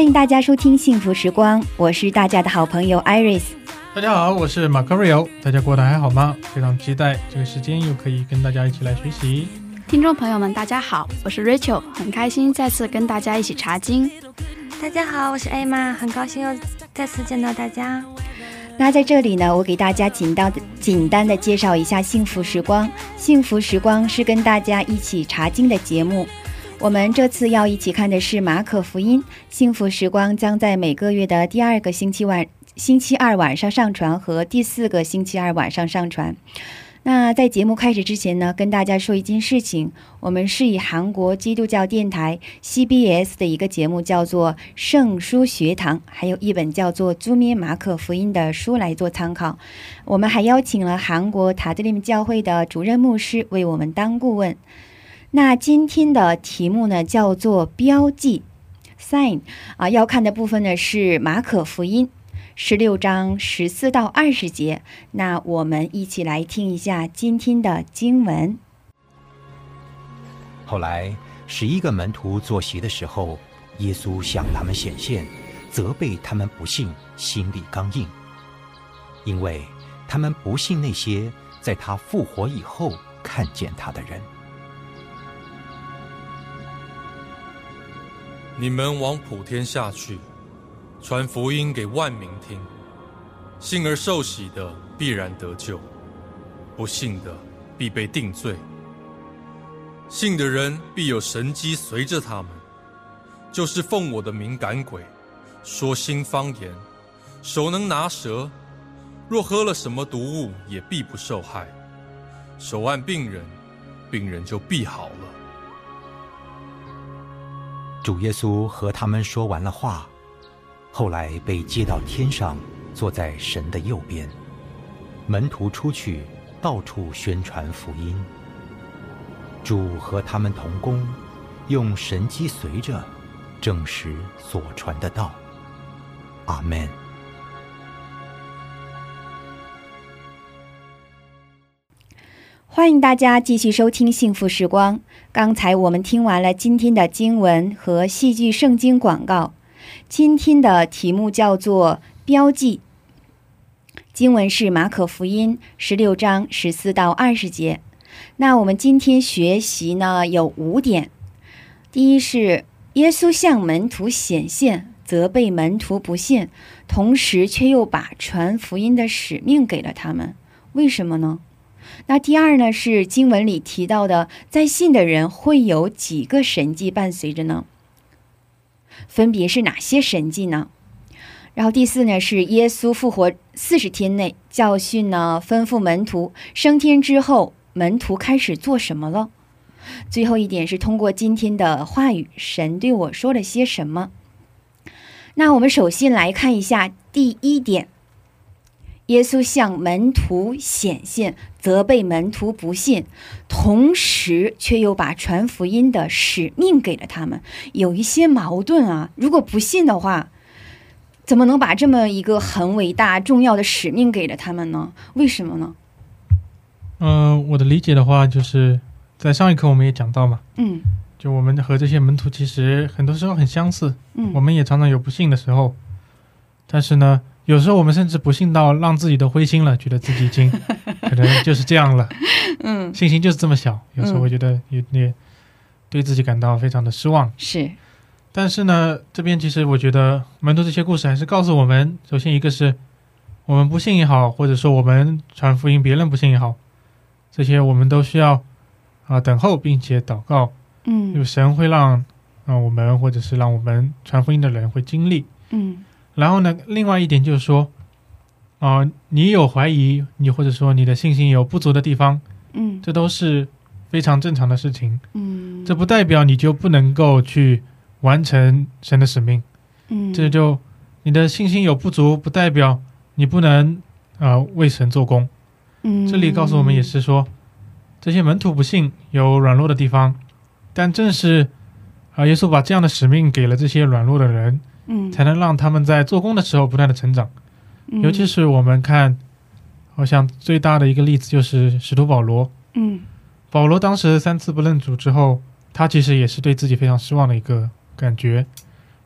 欢迎大家收听《幸福时光》，我是大家的好朋友 Iris。大家好，我是马克瑞欧，大家过得还好吗？非常期待这个时间又可以跟大家一起来学习。听众朋友们，大家好，我是 Rachel，很开心再次跟大家一起查经。大家好，我是艾玛，很高兴又再次见到大家。那在这里呢，我给大家简单的简单的介绍一下《幸福时光》。《幸福时光》是跟大家一起查经的节目。我们这次要一起看的是马可福音。《幸福时光》将在每个月的第二个星期晚、星期二晚上上传和第四个星期二晚上上传。那在节目开始之前呢，跟大家说一件事情，我们是以韩国基督教电台 CBS 的一个节目叫做《圣书学堂》，还有一本叫做《朱咩马可福音》的书来做参考。我们还邀请了韩国塔德林教会的主任牧师为我们当顾问。那今天的题目呢，叫做标记 （sign） 啊，要看的部分呢是马可福音。十六章十四到二十节，那我们一起来听一下今天的经文。后来，十一个门徒坐席的时候，耶稣向他们显现，责备他们不信，心里刚硬，因为他们不信那些在他复活以后看见他的人。你们往普天下去，传福音给万民听。信而受洗的必然得救，不信的必被定罪。信的人必有神机随着他们，就是奉我的名赶鬼，说新方言，手能拿蛇，若喝了什么毒物，也必不受害。手按病人，病人就必好了。主耶稣和他们说完了话，后来被接到天上，坐在神的右边。门徒出去，到处宣传福音。主和他们同工，用神机随着，证实所传的道。阿门。欢迎大家继续收听《幸福时光》。刚才我们听完了今天的经文和戏剧圣经广告。今天的题目叫做“标记”。经文是马可福音十六章十四到二十节。那我们今天学习呢有五点。第一是耶稣向门徒显现，责备门徒不信，同时却又把传福音的使命给了他们。为什么呢？那第二呢，是经文里提到的，在信的人会有几个神迹伴随着呢？分别是哪些神迹呢？然后第四呢，是耶稣复活四十天内教训呢，吩咐门徒升天之后，门徒开始做什么了？最后一点是通过今天的话语，神对我说了些什么？那我们首先来看一下第一点。耶稣向门徒显现，责备门徒不信，同时却又把传福音的使命给了他们，有一些矛盾啊。如果不信的话，怎么能把这么一个很伟大、重要的使命给了他们呢？为什么呢？嗯、我的理解的话，就是在上一课我们也讲到嘛，嗯就我们和这些门徒其实很多时候很相似，嗯，我们也常常有不信的时候，但是呢，有时候我们甚至不信到让自己都灰心了，觉得自己已经 可能就是这样了，嗯。信心就是这么小，有时候嗯。会觉得有点对自己感到非常的失望。是。但是呢，这边其实我觉得门徒这些故事还是告诉我们，首先一个是我们不信也好，或者说我们传福音别人不信也好，这些我们都需要啊、等候并且祷告，有嗯神会让啊、我们或者是让我们传福音的人会经历。嗯然后呢，另外一点就是说，啊、你有怀疑，你或者说你的信心有不足的地方，嗯这都是非常正常的事情。嗯，这不代表你就不能够去完成神的使命。嗯这就你的信心有不足，不代表你不能呃为神做工。嗯这里告诉我们也是说，这些门徒不信有软弱的地方，但正是啊、耶稣把这样的使命给了这些软弱的人，嗯，才能让他们在做工的时候不断的成长。嗯。尤其是我们看，好像最大的一个例子就是使徒保罗。嗯。保罗当时三次不认主之后，他其实也是对自己非常失望的一个感觉。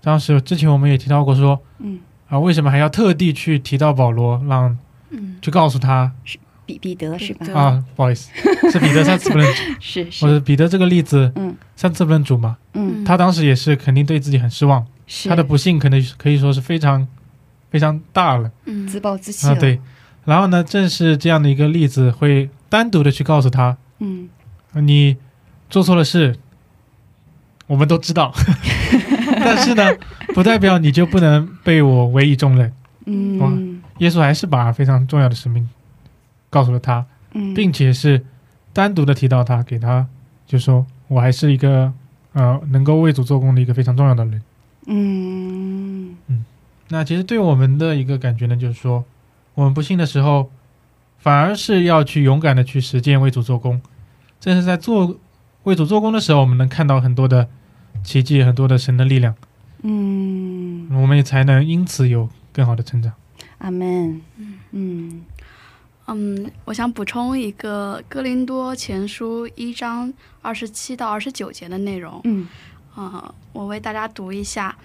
当时之前我们也提到过说，嗯。啊，为什么还要特地去提到保罗，让嗯。去告诉他？是彼彼得。是吧？彼？得啊？不好意思，是彼得三次不认主，是或者彼得这个例子，嗯。三次不认主嘛，嗯，他当时也是肯定对自己很失望，是他的不幸可能可以说是非常非常大了。嗯。自暴自弃啊。对，然后呢，正是这样的一个例子，会单独的去告诉他，嗯你做错了事，我们都知道，但是呢，不代表你就不能被我委以重任。嗯。耶稣还是把非常重要的使命告诉了他，嗯，并且是单独的提到他，给他就说我还是一个呃能够为主做工的一个非常重要的人。嗯。嗯那其实对我们的一个感觉呢，就是说我们不信的时候，反而是要去勇敢的去实践为主做工。正是在做为主做工的时候，我们能看到很多的奇迹，很多的神的力量，嗯，我们也才能因此有更好的成长。阿门，嗯。嗯，我想补充一个《哥林多前书》一章二十七到二十九节的内容。嗯啊、我为大家读一下：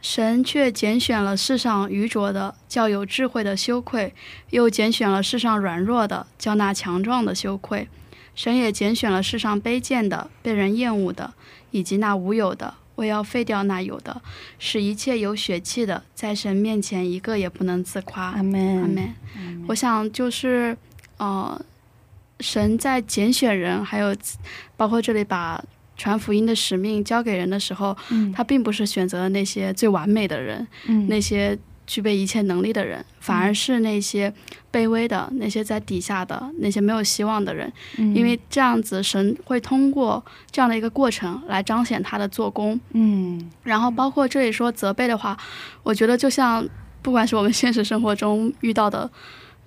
神却拣选了世上愚拙的，叫有智慧的羞愧；又拣选了世上软弱的，叫那强壮的羞愧。神也拣选了世上卑贱的、被人厌恶的，以及那无有的，为要废掉那有的，使一切有血气的，在神面前一个也不能自夸。阿门，阿门。我想就是，呃，神在拣选人，还有包括这里把传福音的使命交给人的时候，嗯。他并不是选择了那些最完美的人，嗯。那些具备一切能力的人，反而是那些卑微的、那些在底下的、那些没有希望的人。嗯。因为这样子，神会通过这样的一个过程来彰显他的做工。嗯。然后包括这里说责备的话，我觉得就像不管是我们现实生活中遇到的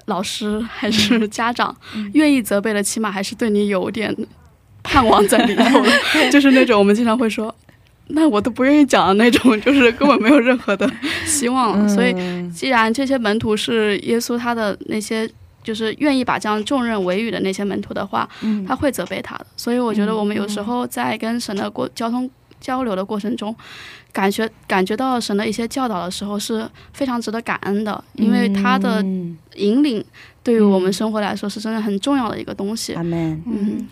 老师还是家长，愿意责备的，起码还是对你有点盼望在里头的，就是那种我们经常会说。那我都不愿意讲的那种，就是根本没有任何的希望。所以，既然这些门徒是耶稣他的那些，就是愿意把这样重任委予的那些门徒的话，嗯他会责备他的。所以我觉得我们有时候在跟神的过交通交流的过程中，感觉感觉到神的一些教导的时候是非常值得感恩的，因为他的嗯引领对于我们嗯生活来说是真的很重要的一个东西。阿门，嗯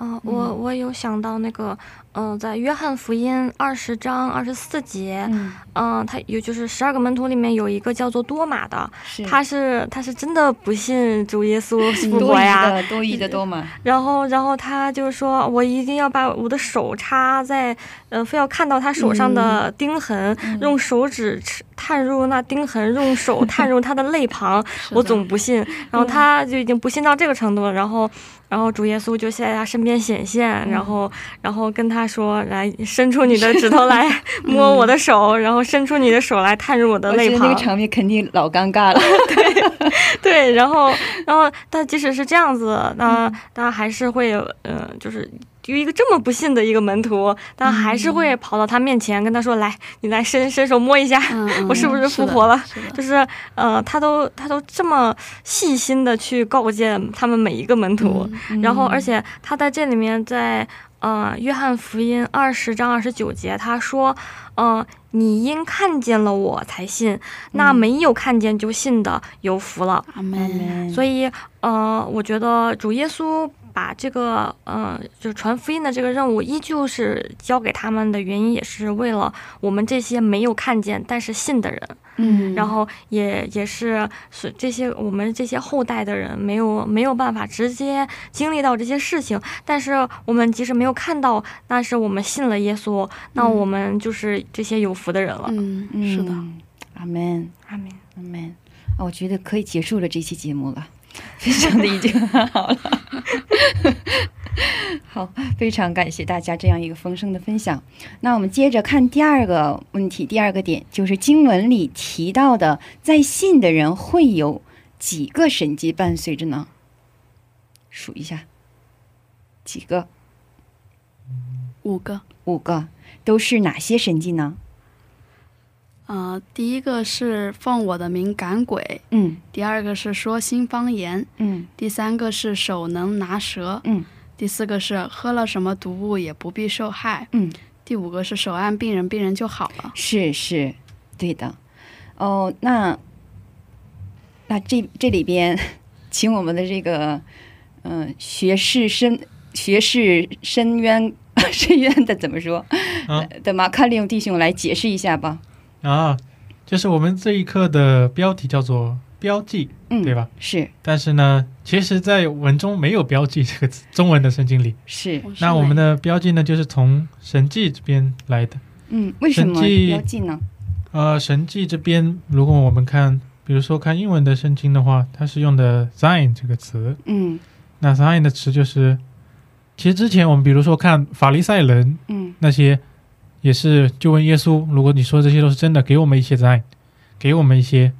嗯，我我有想到那个，嗯、在约翰福音二十章二十四节，嗯。嗯、他有就是十二个门徒里面有一个叫做多马的，是。他是他是真的不信主耶稣 复活呀，多疑的多马，然后然后他就说，我一定要把我的手插在，呃，非要看到他手上的钉痕，嗯。用手指探入那钉痕，用手探入他的肋旁，我总不信。然后他就已经不信到这个程度了，然后，然后主耶稣就在他身边显现，然后，然后跟他说：“来，伸出你的 指头来摸我的手，然后伸出你的手来探入我的肋旁我觉得那个。场面肯定老尴尬了，” 对对，然后，然后，但即使是这样子，那他还是会有，嗯、就是。有一个这么不信的一个门徒，但还是会跑到他面前跟他说：“来，你来伸伸手摸一下，嗯嗯 我是不是复活了？”就是呃，他都他都这么细心的去告诫他们每一个门徒，嗯然后而且他在这里面在呃约翰福音二十章二十九节他说，呃，你因看见了我才信，那没有看见就信的有福了。阿门。所以呃，我觉得主耶稣把这个嗯，就是传福音的这个任务，依旧是交给他们的原因，也是为了我们这些没有看见但是信的人。嗯，然后也也是是这些我们这些后代的人没有没有办法直接经历到这些事情，但是我们即使没有看到，但是我们信了耶稣，那我们就是这些有福的人了。嗯，是的，嗯阿门，阿门。阿门。啊，我觉得可以结束了这期节目了，非常的已经很好了。好，非常感谢大家这样一个丰盛的分享。那我们接着看第二个问题，第二个点就是经文里提到的，在信的人会有几个神迹伴随着呢？数一下，几个？五个。五个，都是哪些神迹呢？呃，第一个是奉我的名赶鬼，嗯第二个是说新方言，嗯第三个是手能拿蛇，嗯第四个是喝了什么毒物也不必受害，嗯，第五个是手按病人，病人就好了。是是，对的。哦，那那这这里边，请我们的这个嗯、呃学士深学士深渊深渊的怎么说、啊的马卡利用弟兄来解释一下吧。啊，就是我们这一课的标题叫做标记，嗯，对吧？是但是呢，其实，在文中没有标记 这个词，中文的圣经里。是，那我们的标记呢，就是从神迹这边来的。嗯，为什么神迹标记呢？呃，神迹这边，如果我们看，比如说看英文的圣经的话，它是用的 sign 这个词。嗯那 sign 的词就是，其实之前我们比如说看法利赛人嗯那些，也是就问耶稣，如果你说这些都是真的，给我们一些 sign，给我们一些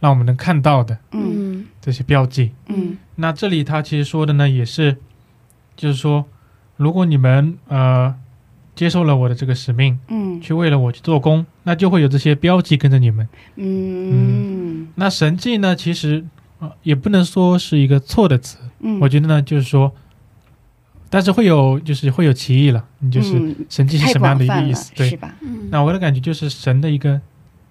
让我们能看到的嗯。嗯这些标记。嗯。那这里他其实说的呢，也是，就是说，如果你们呃接受了我的这个使命，嗯。去为了我去做工，那就会有这些标记跟着你们。嗯。那神迹呢，其实呃也不能说是一个错的词，嗯，我觉得呢，就是说，但是会有就是会有歧义了，你就是嗯神迹是什么样的一个意思？对是，吧？嗯，那我的感觉就是神的一个，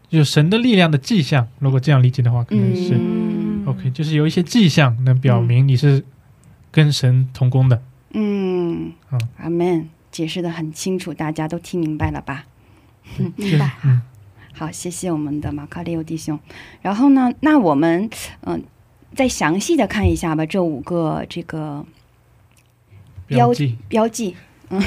就是神的力量的迹象。如果这样理解的话，可能是、嗯 OK，就是有一些迹象能表明你是跟神同工的。嗯好，阿门，解释的很清楚，大家都听明白了吧？明白。嗯，好，谢谢我们的马卡利欧弟兄。然后呢，那我们嗯、再详细的看一下吧，这五个这个标记。标记，嗯，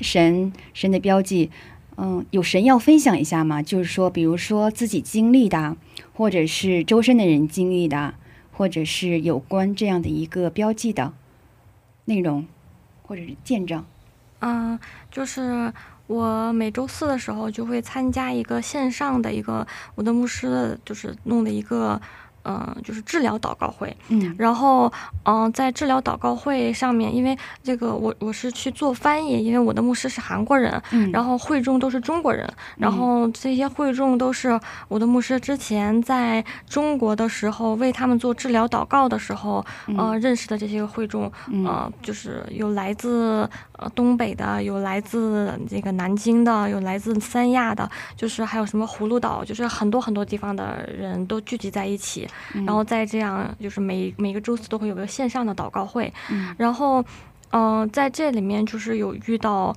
神神的标记，嗯，有神要分享一下吗？就是说，比如说自己经历的，或者是周身的人经历的，或者是有关这样的一个标记的内容，或者是见证。嗯，就是我每周四的时候就会参加一个线上的一个我的牧师的，就是弄的一个，嗯、就是治疗祷告会。嗯。然后，嗯、在治疗祷告会上面，因为这个我我是去做翻译，因为我的牧师是韩国人，嗯，然后会众都是中国人，然后这些会众都是我的牧师之前在中国的时候为他们做治疗祷告的时候，呃，认识的这些会众，嗯。呃，就是有来自呃东北的，有来自这个南京的，有来自三亚的，就是还有什么葫芦岛，就是很多很多地方的人都聚集在一起，嗯然后再这样，就是每每个周四都会有个线上的祷告会，嗯然后，呃，在这里面就是有遇到。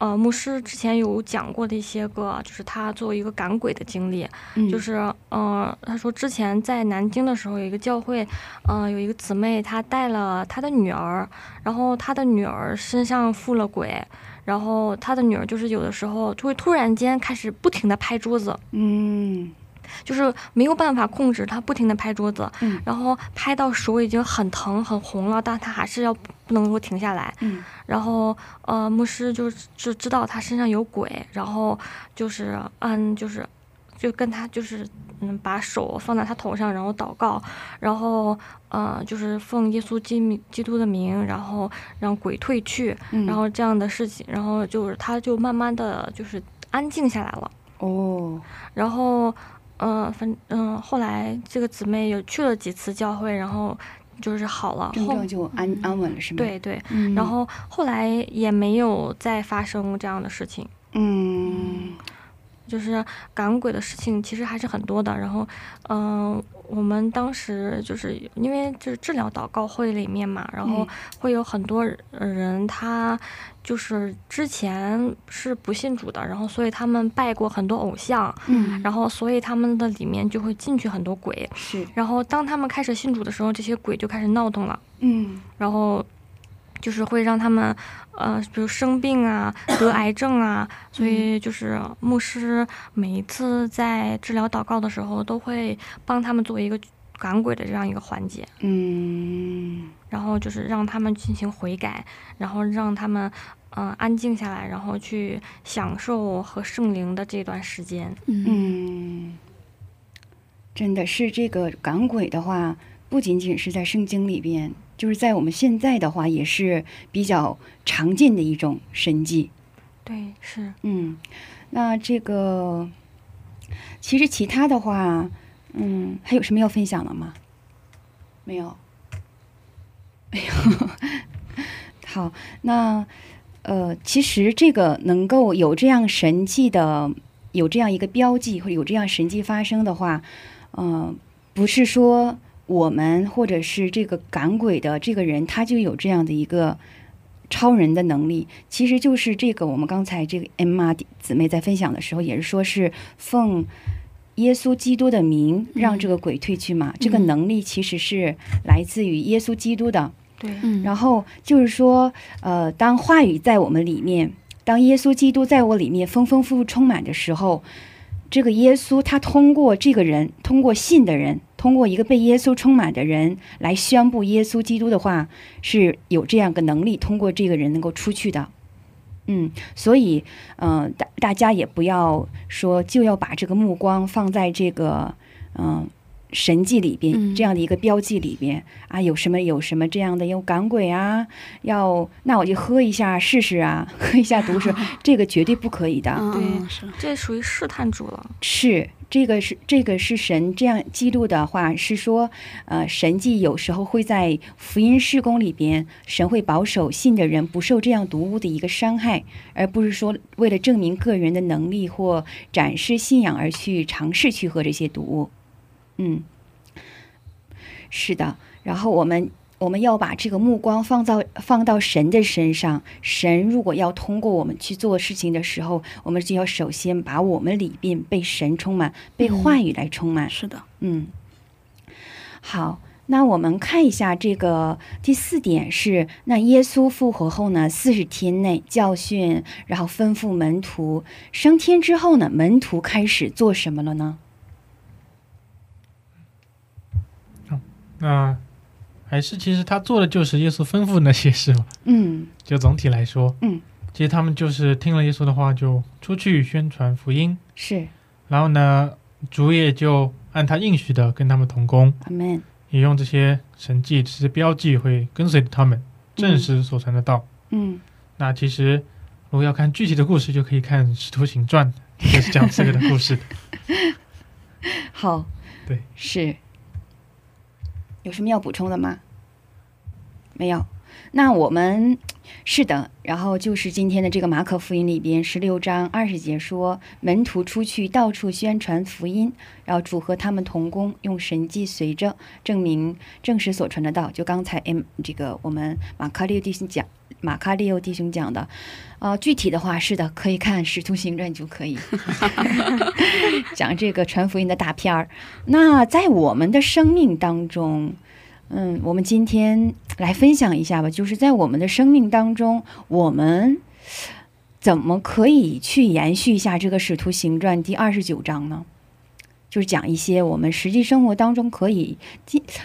呃，牧师之前有讲过的一些个，就是他作为一个赶鬼的经历，嗯就是呃，他说之前在南京的时候有一个教会，呃，有一个姊妹她带了她的女儿，然后她的女儿身上附了鬼，然后她的女儿就是有的时候就会突然间开始不停的拍桌子，嗯就是没有办法控制，他不停的拍桌子，嗯然后拍到手已经很疼很红了，但他还是要不能够停下来，嗯。然后呃，牧师就就知道他身上有鬼，然后就是嗯，就是就跟他就是嗯，把手放在他头上，然后祷告，然后呃，就是奉耶稣基基督的名，然后让鬼退去，嗯，然后这样的事情，然后就是他就慢慢的就是安静下来了，哦，然后呃，反嗯、后来这个姊妹有去了几次教会，然后就是好了，后症状就安安稳了是吗？，对对，嗯，然后后来也没有再发生这样的事情，嗯就是赶鬼的事情其实还是很多的。然后，嗯、我们当时就是因为就是治疗祷告会里面嘛，然后会有很多人他就是之前是不信主的，然后所以他们拜过很多偶像，嗯，然后所以他们的里面就会进去很多鬼，是，然后当他们开始信主的时候，这些鬼就开始闹腾了，嗯。然后就是会让他们呃，比如生病啊、得癌症啊，所以就是牧师每一次在治疗祷告的时候，都会帮他们做一个赶鬼的这样一个环节，嗯。然后就是让他们进行悔改，然后让他们嗯、呃安静下来，然后去享受和圣灵的这段时间。嗯嗯，真的是这个赶鬼的话，不仅仅是在圣经里边，就是在我们现在的话，也是比较常见的一种神迹。对，是嗯，那这个其实其他的话，嗯，还有什么要分享的吗？没有，没有。好，那呃，其实这个能够有这样神迹的，有这样一个标记或者有这样神迹发生的话，嗯、不是说我们或者是这个赶鬼的这个人他就有这样的一个超人的能力，其实就是这个我们刚才这个 M 妈姊妹在分享的时候也是说是奉耶稣基督的名让这个鬼退去嘛，这个能力其实是来自于耶稣基督的。对，嗯，然后就是说，呃，当话语在我们里面，当耶稣基督在我里面丰丰富富充满的时候，这个耶稣他通过这个人，通过信的人，通过一个被耶稣充满的人来宣布耶稣基督的话，是有这样个能力，通过这个人能够出去的。嗯，所以，嗯、大大家也不要说就要把这个目光放在这个，嗯、神迹里边、嗯这样的一个标记里边啊，有什么有什么这样的有赶鬼啊，要那我就喝一下试试啊，喝一下毒水，这个绝对不可以的。嗯对嗯是，这属于试探主了。是这个是这个是神这样记录的话，是说，呃，神迹有时候会在福音事工里边，神会保守信的人不受这样毒物的一个伤害，而不是说为了证明个人的能力或展示信仰而去尝试去喝这些毒物。嗯，是的。然后我们我们要把这个目光放到放到神的身上。神如果要通过我们去做事情的时候，我们就要首先把我们里边被神充满，被嗯话语来充满。是的，嗯，好，那我们看一下这个第四点是，那耶稣复活后呢，四十天内教训，然后吩咐门徒，升天之后呢，门徒开始做什么了呢？那还是其实他做的就是耶稣吩咐那些事嘛。嗯就总体来说，嗯，其实他们就是听了耶稣的话，就出去宣传福音，是，然后呢，主也就按他应许的跟他们同工，阿门。也用这些神迹、这些标记会跟随着他们，证实所传的道。嗯那其实如果要看具体的故事，就可以看《使徒行传》，就是讲这个的故事的。好，对，是。有什么要补充的吗？没有。那我们是的，然后就是今天的这个马可福音里边十六章二十节说，门徒出去到处宣传福音，然后主和他们同工，用神迹随着证明证实所传的道。就刚才 M 这个我们马卡利欧弟兄讲，马卡利欧弟兄讲的，呃，具体的话是的，可以看《使徒行传》就可以 讲这个传福音的大片儿。那在我们的生命当中，嗯，我们今天来分享一下吧，就是在我们的生命当中，我们怎么可以去延续一下这个《使徒行传》第二十九章呢？就是讲一些我们实际生活当中可以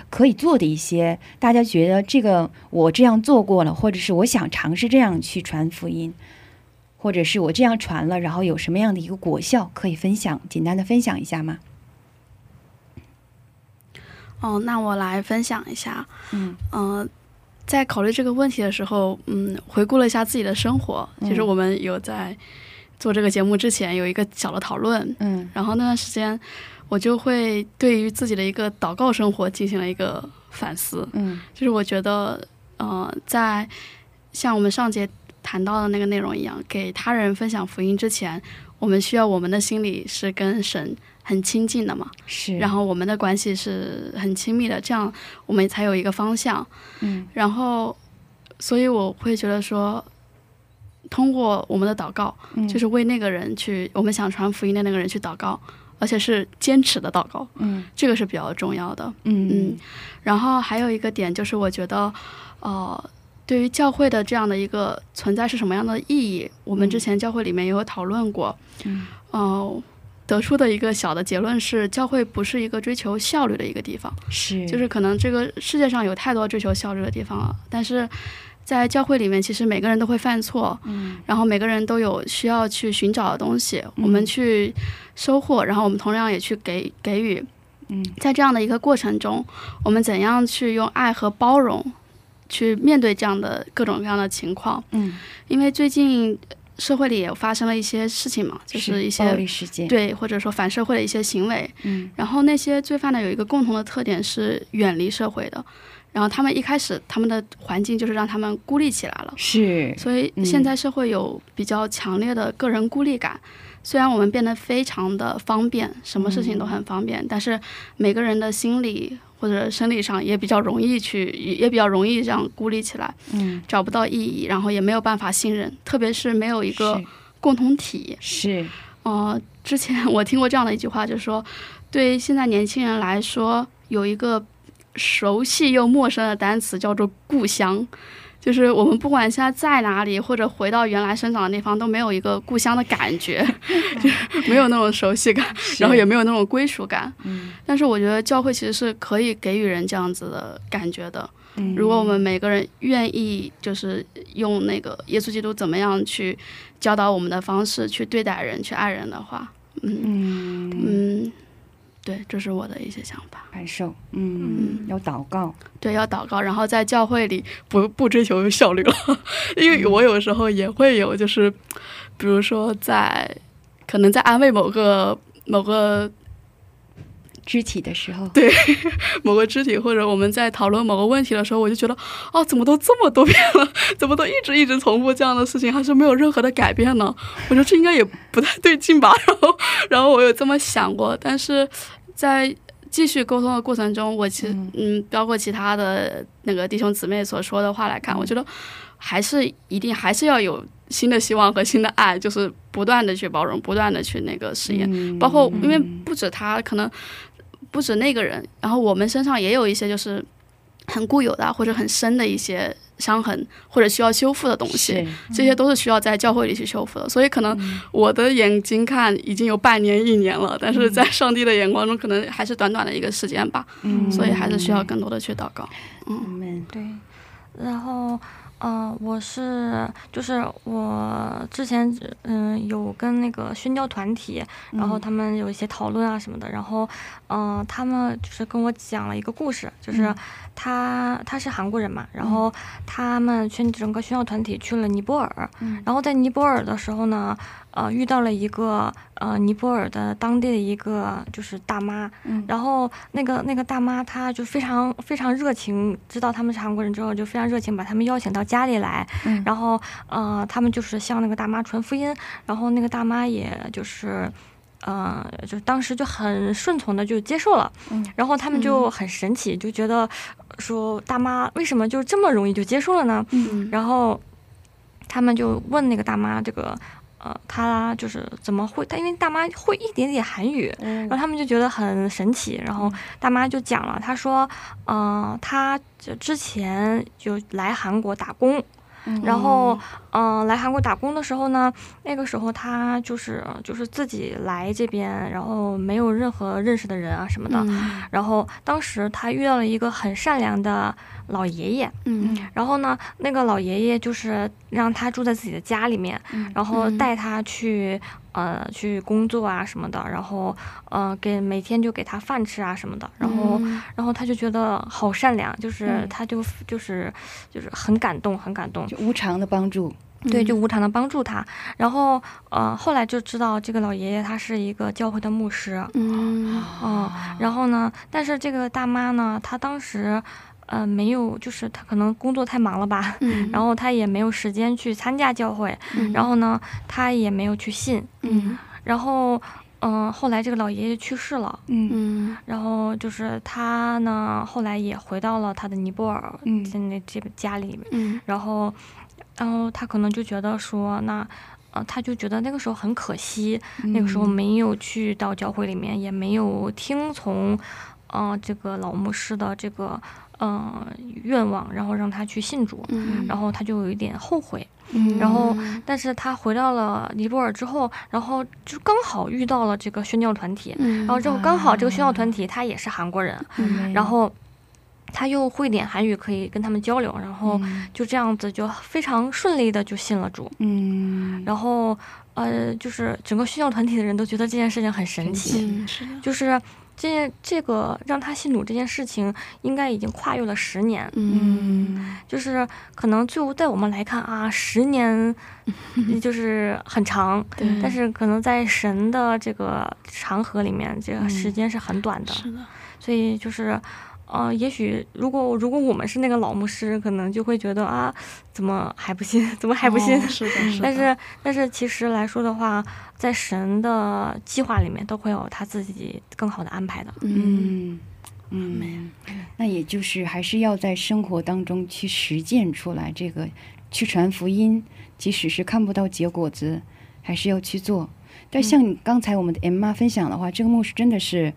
可以做的一些，大家觉得这个我这样做过了，或者是我想尝试这样去传福音，或者是我这样传了，然后有什么样的一个果效可以分享，简单的分享一下吗？哦，那我来分享一下。嗯嗯、在考虑这个问题的时候，嗯，回顾了一下自己的生活。其实嗯我们有在做这个节目之前有一个小的讨论，嗯然后那段时间我就会对于自己的一个祷告生活进行了一个反思。嗯就是我觉得，呃，在像我们上节谈到的那个内容一样，给他人分享福音之前，我我们需要我们的心里是跟神很亲近的嘛，是，然后我们的关系是很亲密的，这样我们才有一个方向。嗯。然后，所以我会觉得说，通过我们的祷告，嗯。就是为那个人去，我们想传福音的那个人去祷告，而且是坚持的祷告，嗯。这个是比较重要的。嗯。嗯，然后还有一个点就是，我觉得，呃，对于教会的这样的一个存在是什么样的意义，我们之前教会里面也有讨论过。嗯，呃，得出的一个小的结论是，教会不是一个追求效率的一个地方，是就是可能这个世界上有太多追求效率的地方了，但是。在教会里面，其实每个人都会犯错，嗯然后每个人都有需要去寻找的东西，我们去收获，然后我们同样也去给给予。嗯在这样的一个过程中，我们怎样去用爱和包容去面对这样的各种各样的情况？嗯，因为最近社会里也发生了一些事情嘛，就是一暴些力事件，，对或者说反社会的一些行为，嗯。然后那些罪犯呢有一个共同的特点是远离社会的，然后他们一开始他们的环境就是让他们孤立起来了，是，所以嗯。现在社会有比较强烈的个人孤立感。虽然我们变得非常的方便，什么事情都很方便，但是每个人的心理或者生理上也比较容易去，也也比较容易这样孤立起来，嗯找不到意义，然后也没有办法信任，特别是没有一个共同体。是，呃，之前 我听过这样的一句话，就是说，对现在年轻人来说，有一个熟悉又陌生的单词叫做故乡。就是我们不管现在在哪里，或者回到原来生长的地方，都没有一个故乡的感觉，就 是没有那种熟悉感，然后也没有那种归属感。嗯但是我觉得教会其实是可以给予人这样子的感觉的。嗯如果我们每个人愿意，就是用那个耶稣基督怎么样去教导我们的方式去对待人、去爱人的话，嗯嗯嗯，对，这是我的一些想法。感受，嗯，要祷告，对，要祷告，然后在教会里不不追求效率了，因为我有时候也会有，就是比如说在可能在安慰某个某个肢体的时候，对 某个肢体，或者我们在讨论某个问题的时候，我就觉得，哦，怎么都这么多遍了，怎么都一直一直重复这样的事情，还是没有任何的改变呢？我觉得这应该也不太对劲吧。然后，然后我有这么想过，但是在继续沟通的过程中，我其实嗯嗯，包括其他的那个弟兄姊妹所说的话来看，我觉得还是一定还是要有新的希望和新的爱，就是不断的去包容，不断的去那个实验。嗯包括因为不止他，可能不止那个人，然后我们身上也有一些就是很固有的啊或者很深的一些伤痕，或者需要修复的东西，是这些都是需要在教会里去修复的。所以可能我的眼睛看已经有半年、一年了，但是在上帝的眼光中，可能还是短短的一个时间吧，嗯。所以还是需要更多的去祷告。我们对，然后，嗯、我是就是我之前嗯、有跟那个宣教团体，然后他们有一些讨论啊什么的，然后嗯、他们就是跟我讲了一个故事，就是嗯。他他是韩国人嘛，然后他们全整个宣教团体去了尼泊尔，嗯。然后在尼泊尔的时候呢，呃，遇到了一个呃尼泊尔的当地的一个就是大妈，嗯然后那个那个大妈她就非常非常热情，知道他们是韩国人之后就非常热情，把他们邀请到家里来，嗯然后呃他们就是向那个大妈传福音，然后那个大妈也就是。呃，就当时就很顺从的就接受了，嗯然后他们就很神奇，就觉得说大妈为什么就这么容易就接受了呢？嗯然后他们就问那个大妈这个，呃，他就是怎么会？他因为大妈会一点点韩语，然后他们就觉得很神奇。然后大妈就讲了，她说，嗯、她就之前就来韩国打工，然后，嗯、来韩国打工的时候呢，那个时候他就是就是自己来这边，然后没有任何认识的人啊什么的。嗯。然后当时他遇到了一个很善良的老爷爷，嗯。然后呢，那个老爷爷就是让他住在自己的家里面，然后嗯。带他去呃去工作啊什么的，然后呃给每天就给他饭吃啊什么的，然后、嗯。然后他就觉得好善良，就是嗯。他就就是就是很感动，很感动。就无偿的帮助，对，嗯。就无偿的帮助他，然后呃，后来就知道这个老爷爷他是一个教会的牧师，嗯。嗯，然后呢，但是这个大妈呢，她当时呃没有，就是他可能工作太忙了吧，嗯，然后他也没有时间去参加教会，嗯。然后呢，他也没有去信，嗯。然后嗯、后来这个老爷爷去世了，嗯。嗯然后就是他呢，后来也回到了他的尼泊尔嗯。现在这个家里面，嗯。然后，然后他可能就觉得说，那，呃，他就觉得那个时候很可惜，那个时候。嗯没有去到教会里面，也没有听从，呃，这个老牧师的这个，呃，愿望，然后让他去信主，嗯，然后他就有一点后悔。嗯。然后但是他回到了尼泊尔之后，然后就刚好遇到了这个宣教团体，嗯，然后之后刚好这个宣教团体他也是韩国人，嗯。然后他又会点韩语，可以跟他们交流，然后就这样子就非常顺利的就信了主，嗯，然后呃，就是整个宣教团体的人都觉得这件事情很神奇，嗯是，就是这这个让他信主这件事情，应该已经跨越了十年，就是可能就在我们来看啊，十年 就是很长，对，但是可能在神的这个长河里面，这个嗯。时间是很短的，是的，所以就是，呃，也许如果如果我们是那个老牧师，可能就会觉得啊，怎么还不信？怎么还不信？哦是的，是的，但是但是其实来说的话，在神的计划里面都会有他自己更好的安排的。嗯嗯嗯，那也就是还是要在生活当中去实践出来这个，去传福音，即使是看不到结果子，还是要去做。但像你刚才我们的 M 妈分享的话，这个牧师真的是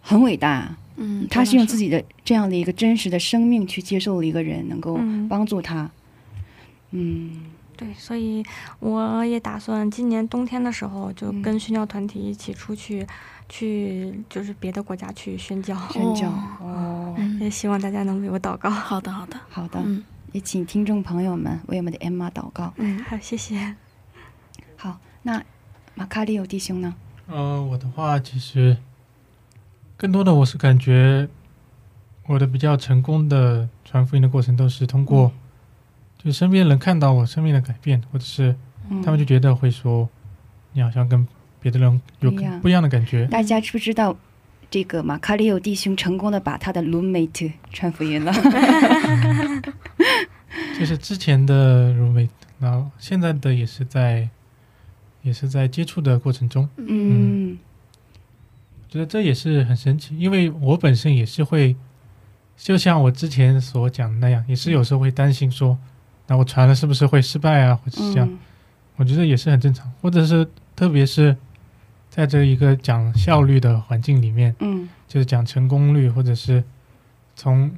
很伟大，嗯，他是用自己，的这样的一个真实的生命去接受了一个人，能够嗯帮助他。嗯对，所以我也打算今年冬天的时候，就嗯跟宣教团体一起出去，去就是别的国家去宣教。宣教哦哦，也嗯，希望大家能为我祷告。好的，好的，好的，嗯也请听众朋友们为我们的妈祷告。嗯，好，谢谢。好，那马卡里欧弟兄呢？呃，我的话其实更多的我是感觉我的比较成功的传福音的过程都是通过，就是身边人看到我生命的改变，或者是嗯。他们就觉得会说你好像跟别的人有不一样。不一样的感觉。大家知不知道，这个马卡里奥弟兄成功的把他的 roommate 传福音了？就是之前的 roommate，然后现在的也是在也是在接触的过程中，嗯觉得这也是很神奇，因为我本身也是会，就像我之前所讲的那样，也是有时候会担心说，那我传了是不是会失败啊，或者是这样，嗯我觉得也是很正常，或者是特别是在这一个讲效率的环境里面，嗯就是讲成功率，或者是从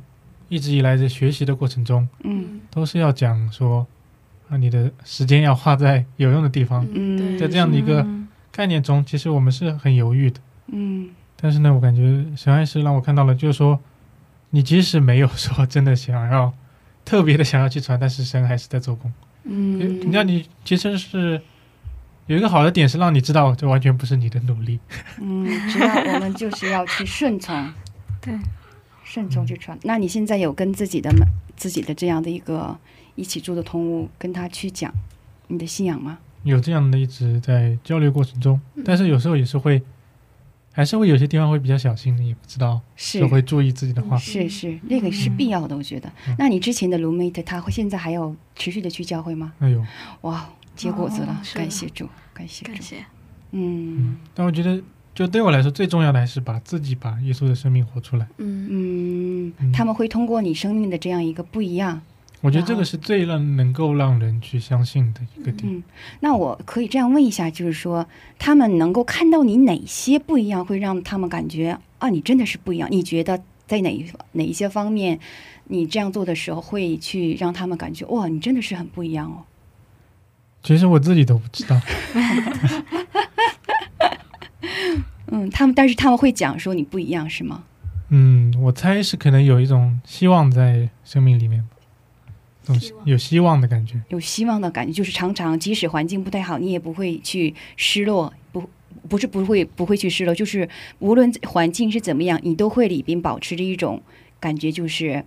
一直以来的学习的过程中，嗯都是要讲说，啊，你的时间要花在有用的地方。嗯在这样的一个嗯概念中，其实我们是很犹豫的。嗯但是呢，我感觉神爱是让我看到了，就是说，你即使没有说真的想要特别的想要去传，但是神还是在做工。嗯，你让你其实是有一个好的点，是让你知道这完全不是你的努力。嗯，只要我们就是要去顺从，对，顺从去传。那你现在有跟自己的自己的这样的一个一起住的同屋，跟他去讲你的信仰吗？有这样的一直在交流过程中，但是有时候也是会，还是会有些地方会比较小心的，也不知道是就会注意自己的话。是是，那个是必要的，我觉得。嗯那你之前的 roommate 他会现在还要持续的去教会吗？哎呦，哇，结果子了，哦感谢主，感谢主。感谢，嗯但我觉得，就对我来说，最重要的还是把自己把耶稣的生命活出来。嗯嗯嗯，他们会通过你生命的这样一个不一样。我觉得这个是最让能够让人去相信的一个点。嗯，那我可以这样问一下，就是说，他们能够看到你哪些不一样，会让他们感觉啊，你真的是不一样？你觉得在哪一哪一些方面，你这样做的时候，会去让他们感觉哇，你真的是很不一样哦？其实我自己都不知道，嗯，他们但是他们会讲说你不一样，是吗？嗯，我猜是可能有一种希望在生命里面有希望的感觉。有希望的感觉，就是常常即使环境不太好，你也不会去失落，不不是不会不会去失落，就是无论环境是怎么样，你都会里边保持着一种感觉，就是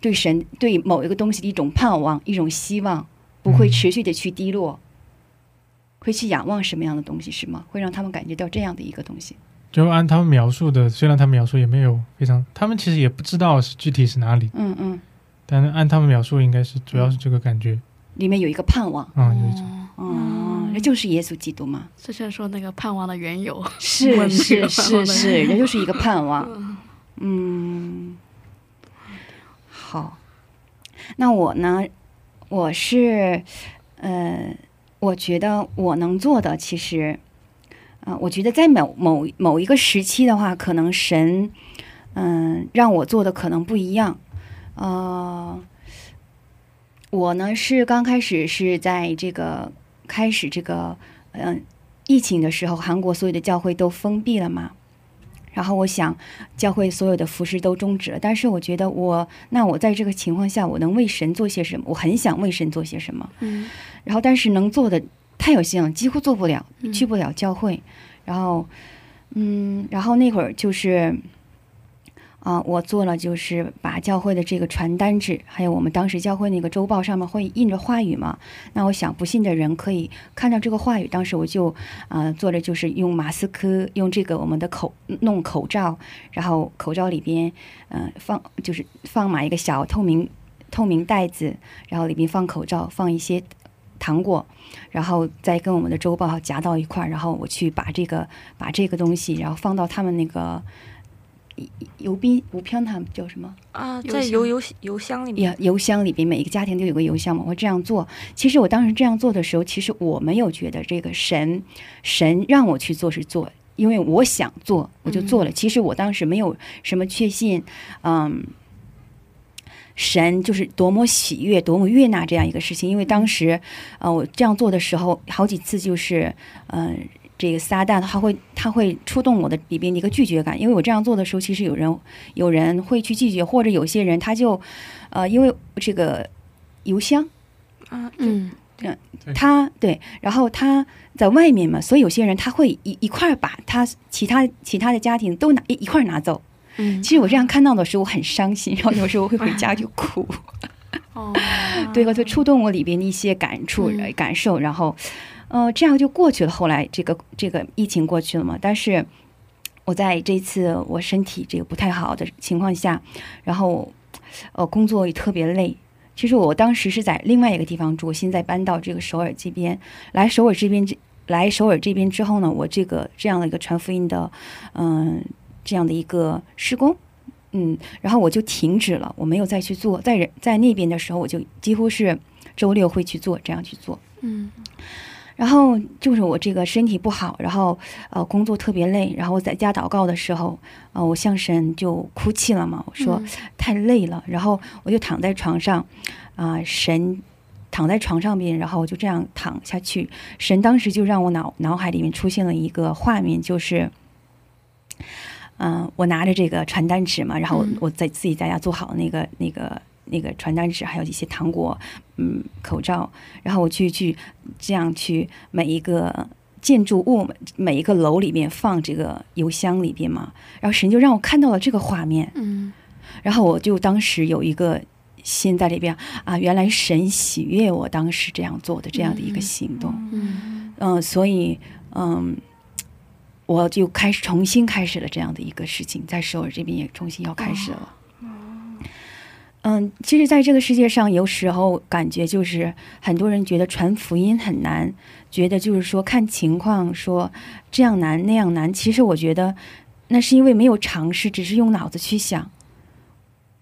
对神对某一个东西的一种盼望，一种希望，不会嗯持续的去低落，会去仰望什么样的东西，是吗？会让他们感觉到这样的一个东西。就按他们描述的，虽然他们描述也没有非常，他们其实也不知道是具体是哪里，嗯嗯，但是按他们描述，应该是主要是这个感觉里面有一个盼望。啊、有一种。哦哦，那就是耶稣基督嘛。之前说那个盼望的缘由，是 问是是是，这就是一个盼望。嗯，好，那我呢？我是呃，我觉得我能做的，其实，啊、我觉得在某某某一个时期的话，可能神，嗯、让我做的可能不一样。呃，我呢是刚开始是在这个开始这个嗯、疫情的时候，韩国所有的教会都封闭了嘛。然后我想，教会所有的服饰都终止了。但是我觉得我，那我在这个情况下，我能为神做些什么？我很想为神做些什么。嗯然后，但是能做的太有限了，几乎做不了，嗯去不了教会。然后，嗯，然后那会儿就是，啊、我做了就是把教会的这个传单纸，还有我们当时教会那个周报上面会印着话语嘛。那我想不信的人可以看到这个话语。当时我就啊、做的就是用马斯克用这个我们的口弄口罩，然后口罩里边嗯、放就是放满一个小透明透明袋子，然后里边放口罩，放一些糖果，然后再跟我们的周报夹到一块儿，然后我去把这个把这个东西，然后放到他们那个邮宾邮票，他们叫什么？啊，在邮邮邮箱里面邮，箱里边每一个家庭都有个邮箱嘛，我这样做。其实我当时这样做的时候，其实我没有觉得这个神神让我去做是做，因为我想做我就做了。其实我当时没有什么确信，嗯。神就是多么喜悦、多么悦纳这样一个事情，因为当时，呃，我这样做的时候，好几次就是，嗯、这个撒旦他会他会触动我的里边的一个拒绝感，因为我这样做的时候，其实有人有人会去拒绝，或者有些人他就，呃，因为这个邮箱啊，嗯他对，然后他在外面嘛，所以有些人他会一一块儿把他其他其他的家庭都拿一一块儿拿走。嗯其实我这样看到的时候，我很伤心，然后有时候会回家 就哭。哦，对，就触动我里边的一些感触、感受，然后，呃，这样就过去了。后来这个这个疫情过去了嘛，但是我在这次我身体这个不太好的情况下，然后呃工作也特别累。其实我当时是在另外一个地方住，现在搬到这个首尔这边来。首尔这边这来首尔这边之后呢，我这个这样的一个传福音的，嗯、这样的一个施工，嗯，然后我就停止了，我没有再去做。在人在那边的时候，我就几乎是周六会去做，这样去做。嗯然后就是我这个身体不好，然后呃工作特别累，然后我在家祷告的时候，呃我向神就哭泣了嘛，我说、嗯太累了，然后我就躺在床上，啊、神躺在床上边，然后我就这样躺下去，神当时就让我脑脑海里面出现了一个画面，就是。嗯、我拿着这个传单纸嘛，然后我在自己在家做好那个那个那个传单纸，还有一些糖果，嗯，口罩，然后我去去这样去每一个建筑物、每一个楼里面放这个邮箱里边嘛，然后神就让我看到了这个画面，嗯然后我就当时有一个心在里边啊，原来神喜悦我当时这样做的这样的一个行动，嗯嗯、所以嗯。我就开始重新开始了这样的一个事情，在首尔这边也重新要开始了。嗯，其实，在这个世界上，有时候感觉就是很多人觉得传福音很难，觉得就是说看情况说这样难那样难。其实我觉得那是因为没有尝试，只是用脑子去想。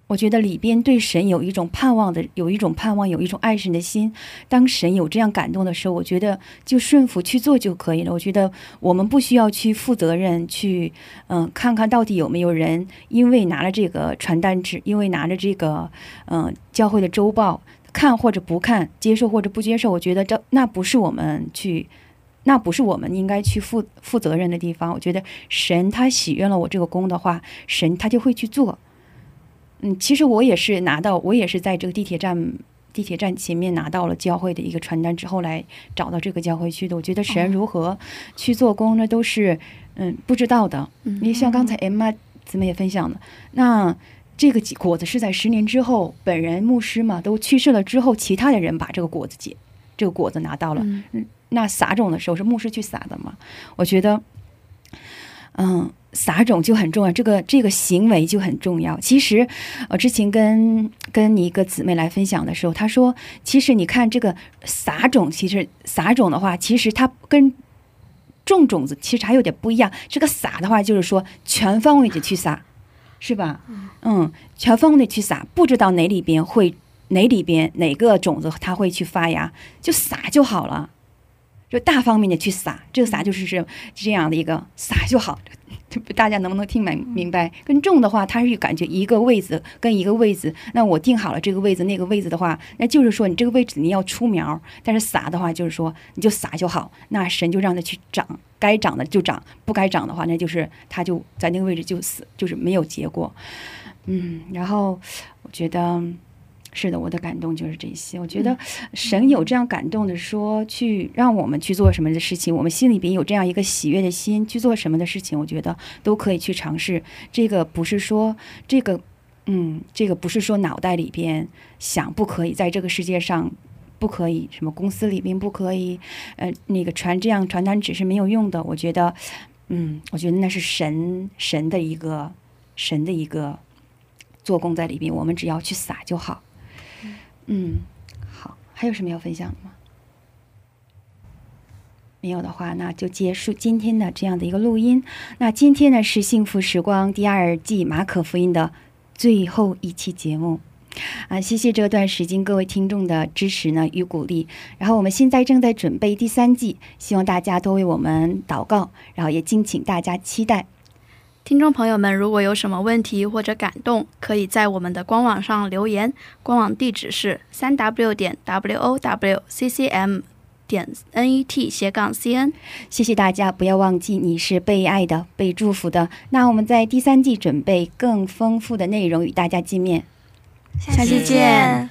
我觉得里边对神有一种盼望的，有一种盼望，有一种爱神的心。当神有这样感动的时候，我觉得就顺服去做就可以了。我觉得我们不需要去负责任，去嗯、看看到底有没有人因为拿了这个传单纸，因为拿着这个嗯、教会的周报看或者不看，接受或者不接受。我觉得这那不是我们去。那不是我们应该去负负责任的地方。我觉得神他喜悦了我这个功的话，神他就会去做。嗯，其实我也是拿到，我也是在这个地铁站地铁站前面拿到了教会的一个传单之后来找到这个教会去的。我觉得神如何去做工呢，都是嗯不知道的。嗯你像刚才 Emma 姊妹也分享的，那这个果子是在十年之后，本人牧师嘛都去世了之后，其他的人把这个果子结，这个果子拿到了。嗯那撒种的时候是牧师去撒的嘛？我觉得，嗯，撒种就很重要，这个这个行为就很重要。其实，我之前跟跟你一个姊妹来分享的时候，她说，其实你看这个撒种，其实撒种的话，其实它跟种种子其实还有点不一样。这个撒的话，就是说全方位的去撒，是吧？嗯，全方位的去撒，不知道哪里边会哪里边哪个种子它会去发芽，就撒就好了。就大方面的去撒，这个撒就是是这样的一个撒就好，大家能不能听明明白？跟种的话，它是感觉一个位子跟一个位子，那我定好了这个位子那个位子的话，那就是说你这个位置你要出苗，但是撒的话就是说你就撒就好，那神就让它去长，该长的就长，不该长的话，那就是它就在那个位置就死，就是没有结果。嗯，然后我觉得。是的，我的感动就是这些。我觉得神有这样感动的说，去让我们去做什么的事情，我们心里边有这样一个喜悦的心去做什么的事情，我觉得都可以去尝试。这个不是说这个，嗯，这个不是说脑袋里边想不可以，在这个世界上不可以，什么公司里边不可以，呃，那个传这样传单纸是没有用的。我觉得，嗯，我觉得那是神神的一个神的一个做工在里边，我们只要去撒就好。嗯，好，还有什么要分享的吗？没有的话，那就结束今天的这样的一个录音。那今天呢是《幸福时光》第二季马可福音的最后一期节目啊！谢谢这段时间各位听众的支持呢与鼓励。然后我们现在正在准备第三季，希望大家多为我们祷告，然后也敬请大家期待。听众朋友们，如果有什么问题或者感动，可以在我们的官网上留言。官网地址是三 w 点 w o w c c m 点 n e t 斜杠 c n。谢谢大家，不要忘记你是被爱的、被祝福的。那我们在第三季准备更丰富的内容与大家见面。下期见。